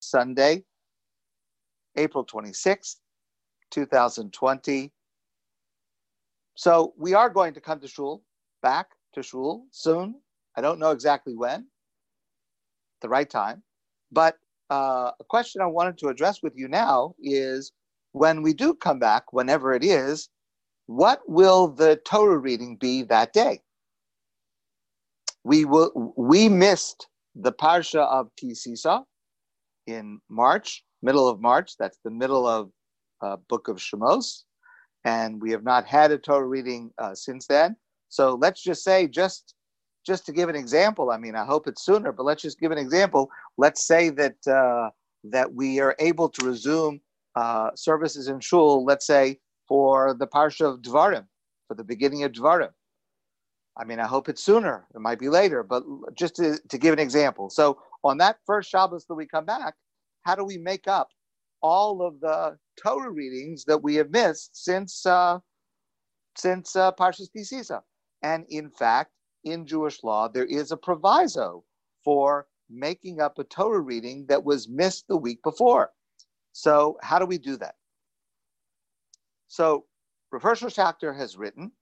Sunday, April 26th, 2020. So we are going to come to shul, back to shul soon. I don't know exactly when, the right time. But uh, a question I wanted to address with you now is when we do come back, whenever it is, what will the Torah reading be that day? We will. We missed the parsha of Ki Sisa in March, middle of March. That's the middle of uh, Book of Shemos, and we have not had a Torah reading uh, since then. So let's just say, just just to give an example. I mean, I hope it's sooner, but let's just give an example. Let's say that uh, that we are able to resume uh, services in shul. Let's say for the parsha of Dvarim, for the beginning of Dvarim. I mean, I hope it's sooner. It might be later, but just to, to give an example. So on that first Shabbos that we come back, how do we make up all of the Torah readings that we have missed since uh, since uh, Parshas Ki Sisa? And in fact, in Jewish law, there is a proviso for making up a Torah reading that was missed the week before. So how do we do that? So Rav Hershel has written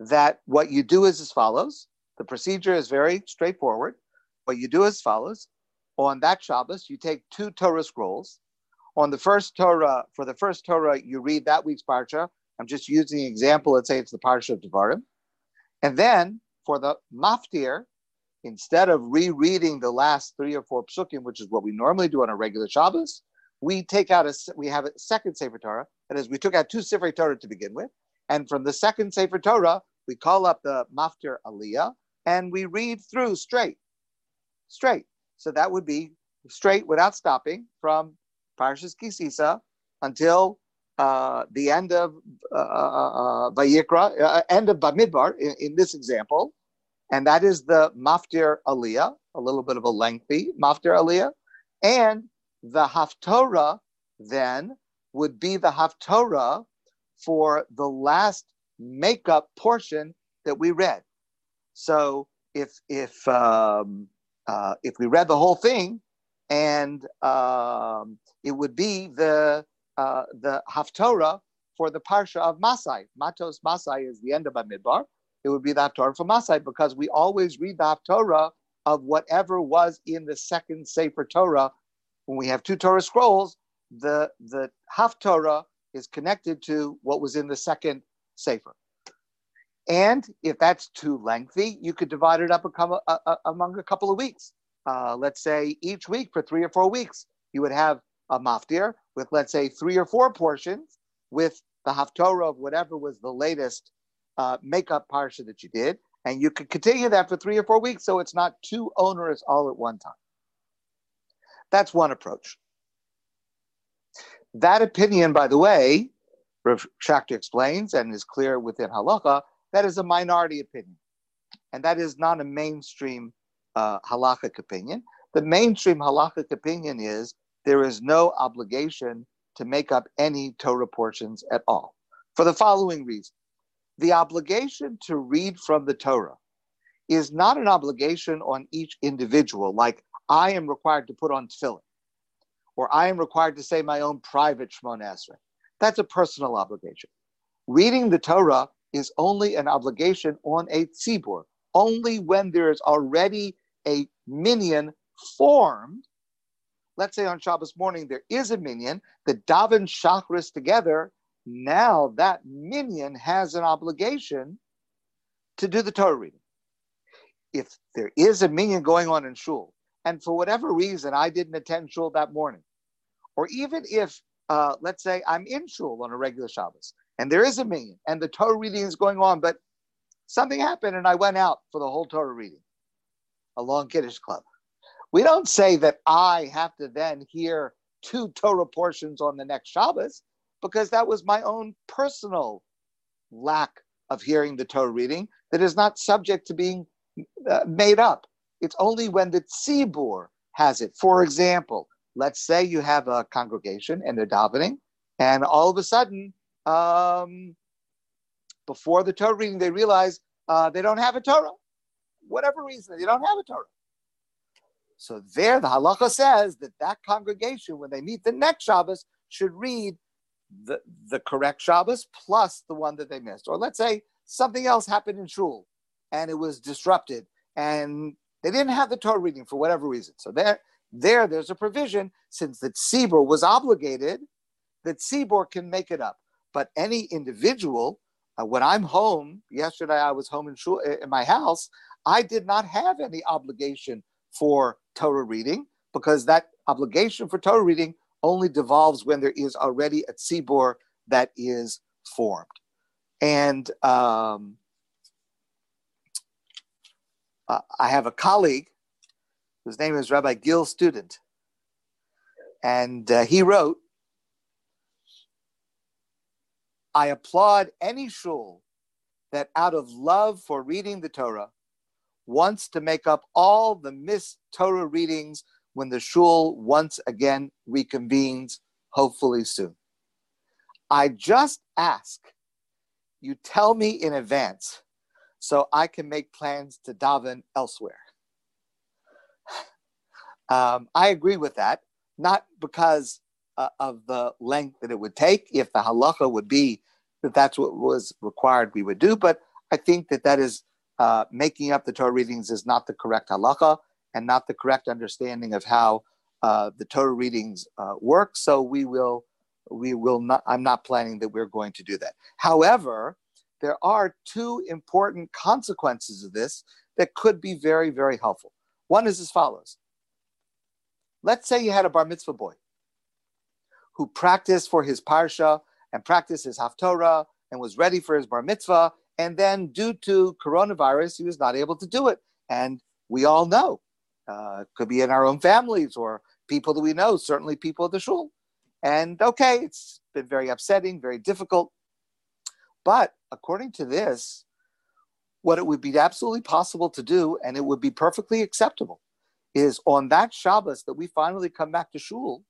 that what you do is as follows. The procedure is very straightforward. What you do is as follows. On that Shabbos, you take two Torah scrolls. On the first Torah, for the first Torah, you read that week's parsha. I'm just using an example. Let's say it's the parsha of Devarim. And then for the maftir, instead of rereading the last three or four psukim, which is what we normally do on a regular Shabbos, we take out a we have a second Sefer Torah. That is, we took out two Sefer Torah to begin with, and from the second Sefer Torah, we call up the Maftir Aliyah and we read through straight, straight. So that would be straight without stopping from Parshas Ki Sisa until uh, the end of uh, uh, uh Vayikra, uh, end of Bamidbar in, in, this example, and that is the Maftir Aliyah, a little bit of a lengthy Maftir Aliyah, and the Haftorah then would be the Haftorah for the last makeup portion that we read. So if if um, uh, if we read the whole thing, and um, it would be the uh, the haftorah for the parsha of Masai. Matos Masai is the end of Midbar. It would be the haftorah for Masai because we always read the haftorah of whatever was in the second Sefer Torah. When we have two Torah scrolls, the the haftorah is connected to what was in the second Sefer. And if that's too lengthy, you could divide it up a uh, uh, among a couple of weeks. Uh, let's say each week for three or four weeks, you would have a maftir with, let's say, three or four portions with the haftorah of whatever was the latest uh, makeup parsha that you did. And you could continue that for three or four weeks so it's not too onerous all at one time. That's one approach. That opinion, by the way, Rav Schachter explains and is clear within halacha, that is a minority opinion. And that is not a mainstream uh, halachic opinion. The mainstream halachic opinion is there is no obligation to make up any Torah portions at all. For the following reason the obligation to read from the Torah is not an obligation on each individual, like I am required to put on tefillin, or I am required to say my own private Shemona Esrei. That's a personal obligation. Reading the Torah is only an obligation on a tzibur, only when there is already a minyan formed. Let's say on Shabbos morning there is a minyan, the daven shachris together. Now that minyan has an obligation to do the Torah reading. If there is a minyan going on in shul, and for whatever reason I didn't attend shul that morning, or even if uh, let's say I'm in shul on a regular Shabbos, and there is a minyan, and the Torah reading is going on, but something happened, and I went out for the whole Torah reading, a long Kiddush club. We don't say that I have to then hear two Torah portions on the next Shabbos, because that was my own personal lack of hearing the Torah reading that is not subject to being uh, made up. It's only when the tzibur has it. For example, let's say you have a congregation and they're davening, and all of a sudden, um, before the Torah reading, they realize uh, they don't have a Torah. Whatever reason, they don't have a Torah. So there, the halacha says that that congregation, when they meet the next Shabbos, should read the, the correct Shabbos plus the one that they missed. Or let's say something else happened in shul and it was disrupted and they didn't have the Torah reading for whatever reason. So there, there, there's a provision since the tzibur was obligated that tzibur can make it up. But any individual, uh, when I'm home, yesterday I was home in, shul, in my house, I did not have any obligation for Torah reading because that obligation for Torah reading only devolves when there is already a tzibur that is formed. And um, uh, I have a colleague whose name is Rabbi Gil Student, and uh, he wrote, I applaud any shul that out of love for reading the Torah wants to make up all the missed Torah readings when the shul once again reconvenes, hopefully soon. I just ask you tell me in advance so I can make plans to daven elsewhere. Um, I agree with that, not because uh, of the length that it would take. If the halacha would be that that's what was required, we would do. But I think that that is uh, making up the Torah readings is not the correct halacha and not the correct understanding of how uh, the Torah readings uh, work. So we will, we will not. I'm not planning that we're going to do that. However, there are two important consequences of this that could be very, very helpful. One is as follows. Let's say you had a bar mitzvah boy who practiced for his parsha and practiced his haftorah and was ready for his bar mitzvah, and then due to coronavirus, he was not able to do it. And we all know, uh, could be in our own families or people that we know, certainly people at the shul. And okay, it's been very upsetting, very difficult. But according to this, what it would be absolutely possible to do, and it would be perfectly acceptable, is on that Shabbos that we finally come back to shul,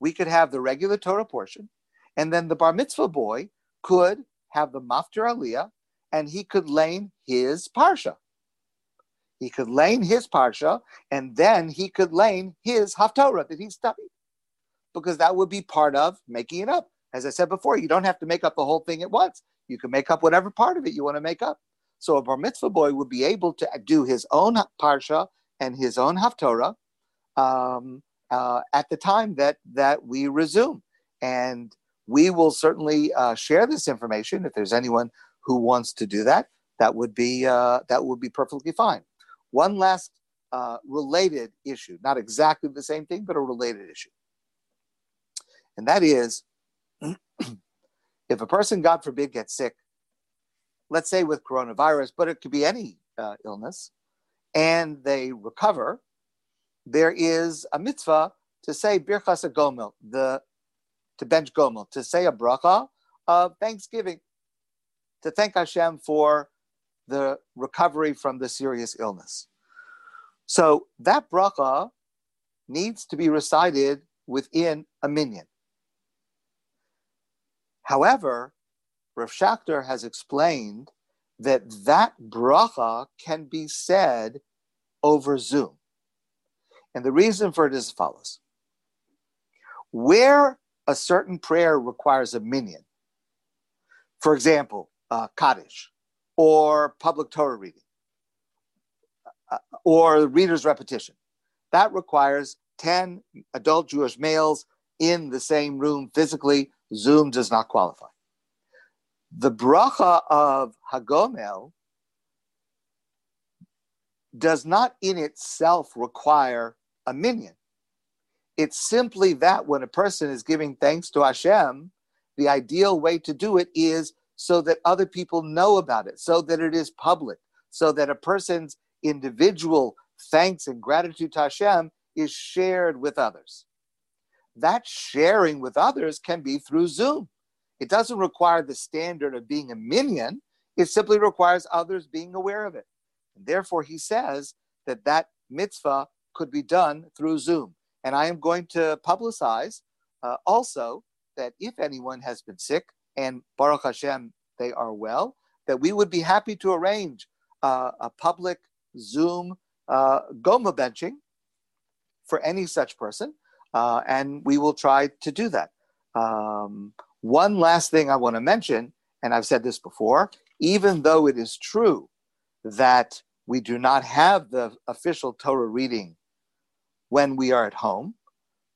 we could have the regular Torah portion, and then the bar mitzvah boy could have the maftir aliyah, and he could lane his parsha. He could lane his parsha, and then he could lane his haftorah that he studied, because that would be part of making it up. As I said before, you don't have to make up the whole thing at once. You can make up whatever part of it you want to make up. So a bar mitzvah boy would be able to do his own parsha and his own haftorah um, uh, at the time that that we resume, and we will certainly uh, share this information if there's anyone who wants to do that. That would be uh, that would be perfectly fine. One last uh, related issue, not exactly the same thing, but a related issue, and that is if a person, God forbid, gets sick, let's say with coronavirus, but it could be any uh, illness, and they recover, there is a mitzvah to say birchas gomel, the to bench gomel, to say a bracha of thanksgiving, to thank Hashem for the recovery from the serious illness. So that bracha needs to be recited within a minyan. However, Rav Schachter has explained that that bracha can be said over Zoom. And the reason for it is as follows. Where a certain prayer requires a minyan, for example, uh, Kaddish, or public Torah reading, uh, or reader's repetition, that requires 10 adult Jewish males in the same room physically Zoom does not qualify. The bracha of Hagomel does not in itself require a minyan. It's simply that when a person is giving thanks to Hashem, the ideal way to do it is so that other people know about it, so that it is public, so that a person's individual thanks and gratitude to Hashem is shared with others that sharing with others can be through Zoom. It doesn't require the standard of being a minyan, it simply requires others being aware of it. And therefore, he says that that mitzvah could be done through Zoom. And I am going to publicize uh, also that if anyone has been sick, and Baruch Hashem, they are well, that we would be happy to arrange uh, a public Zoom uh, gomel benching for any such person, uh, and we will try to do that. Um, one last thing I want to mention, and I've said this before, even though it is true that we do not have the official Torah reading when we are at home,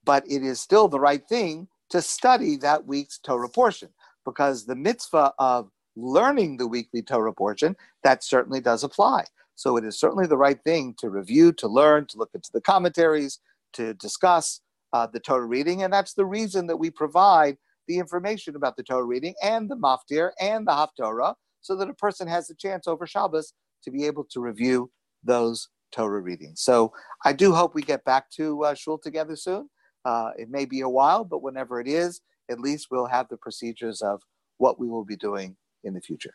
but it is still the right thing to study that week's Torah portion because the mitzvah of learning the weekly Torah portion, that certainly does apply. So it is certainly the right thing to review, to learn, to look into the commentaries, to discuss uh, the Torah reading. And that's the reason that we provide the information about the Torah reading and the Maftir and the Haftorah so that a person has a chance over Shabbos to be able to review those Torah reading. So I do hope we get back to uh, Shul together soon. Uh, it may be a while, but whenever it is, at least we'll have the procedures of what we will be doing in the future.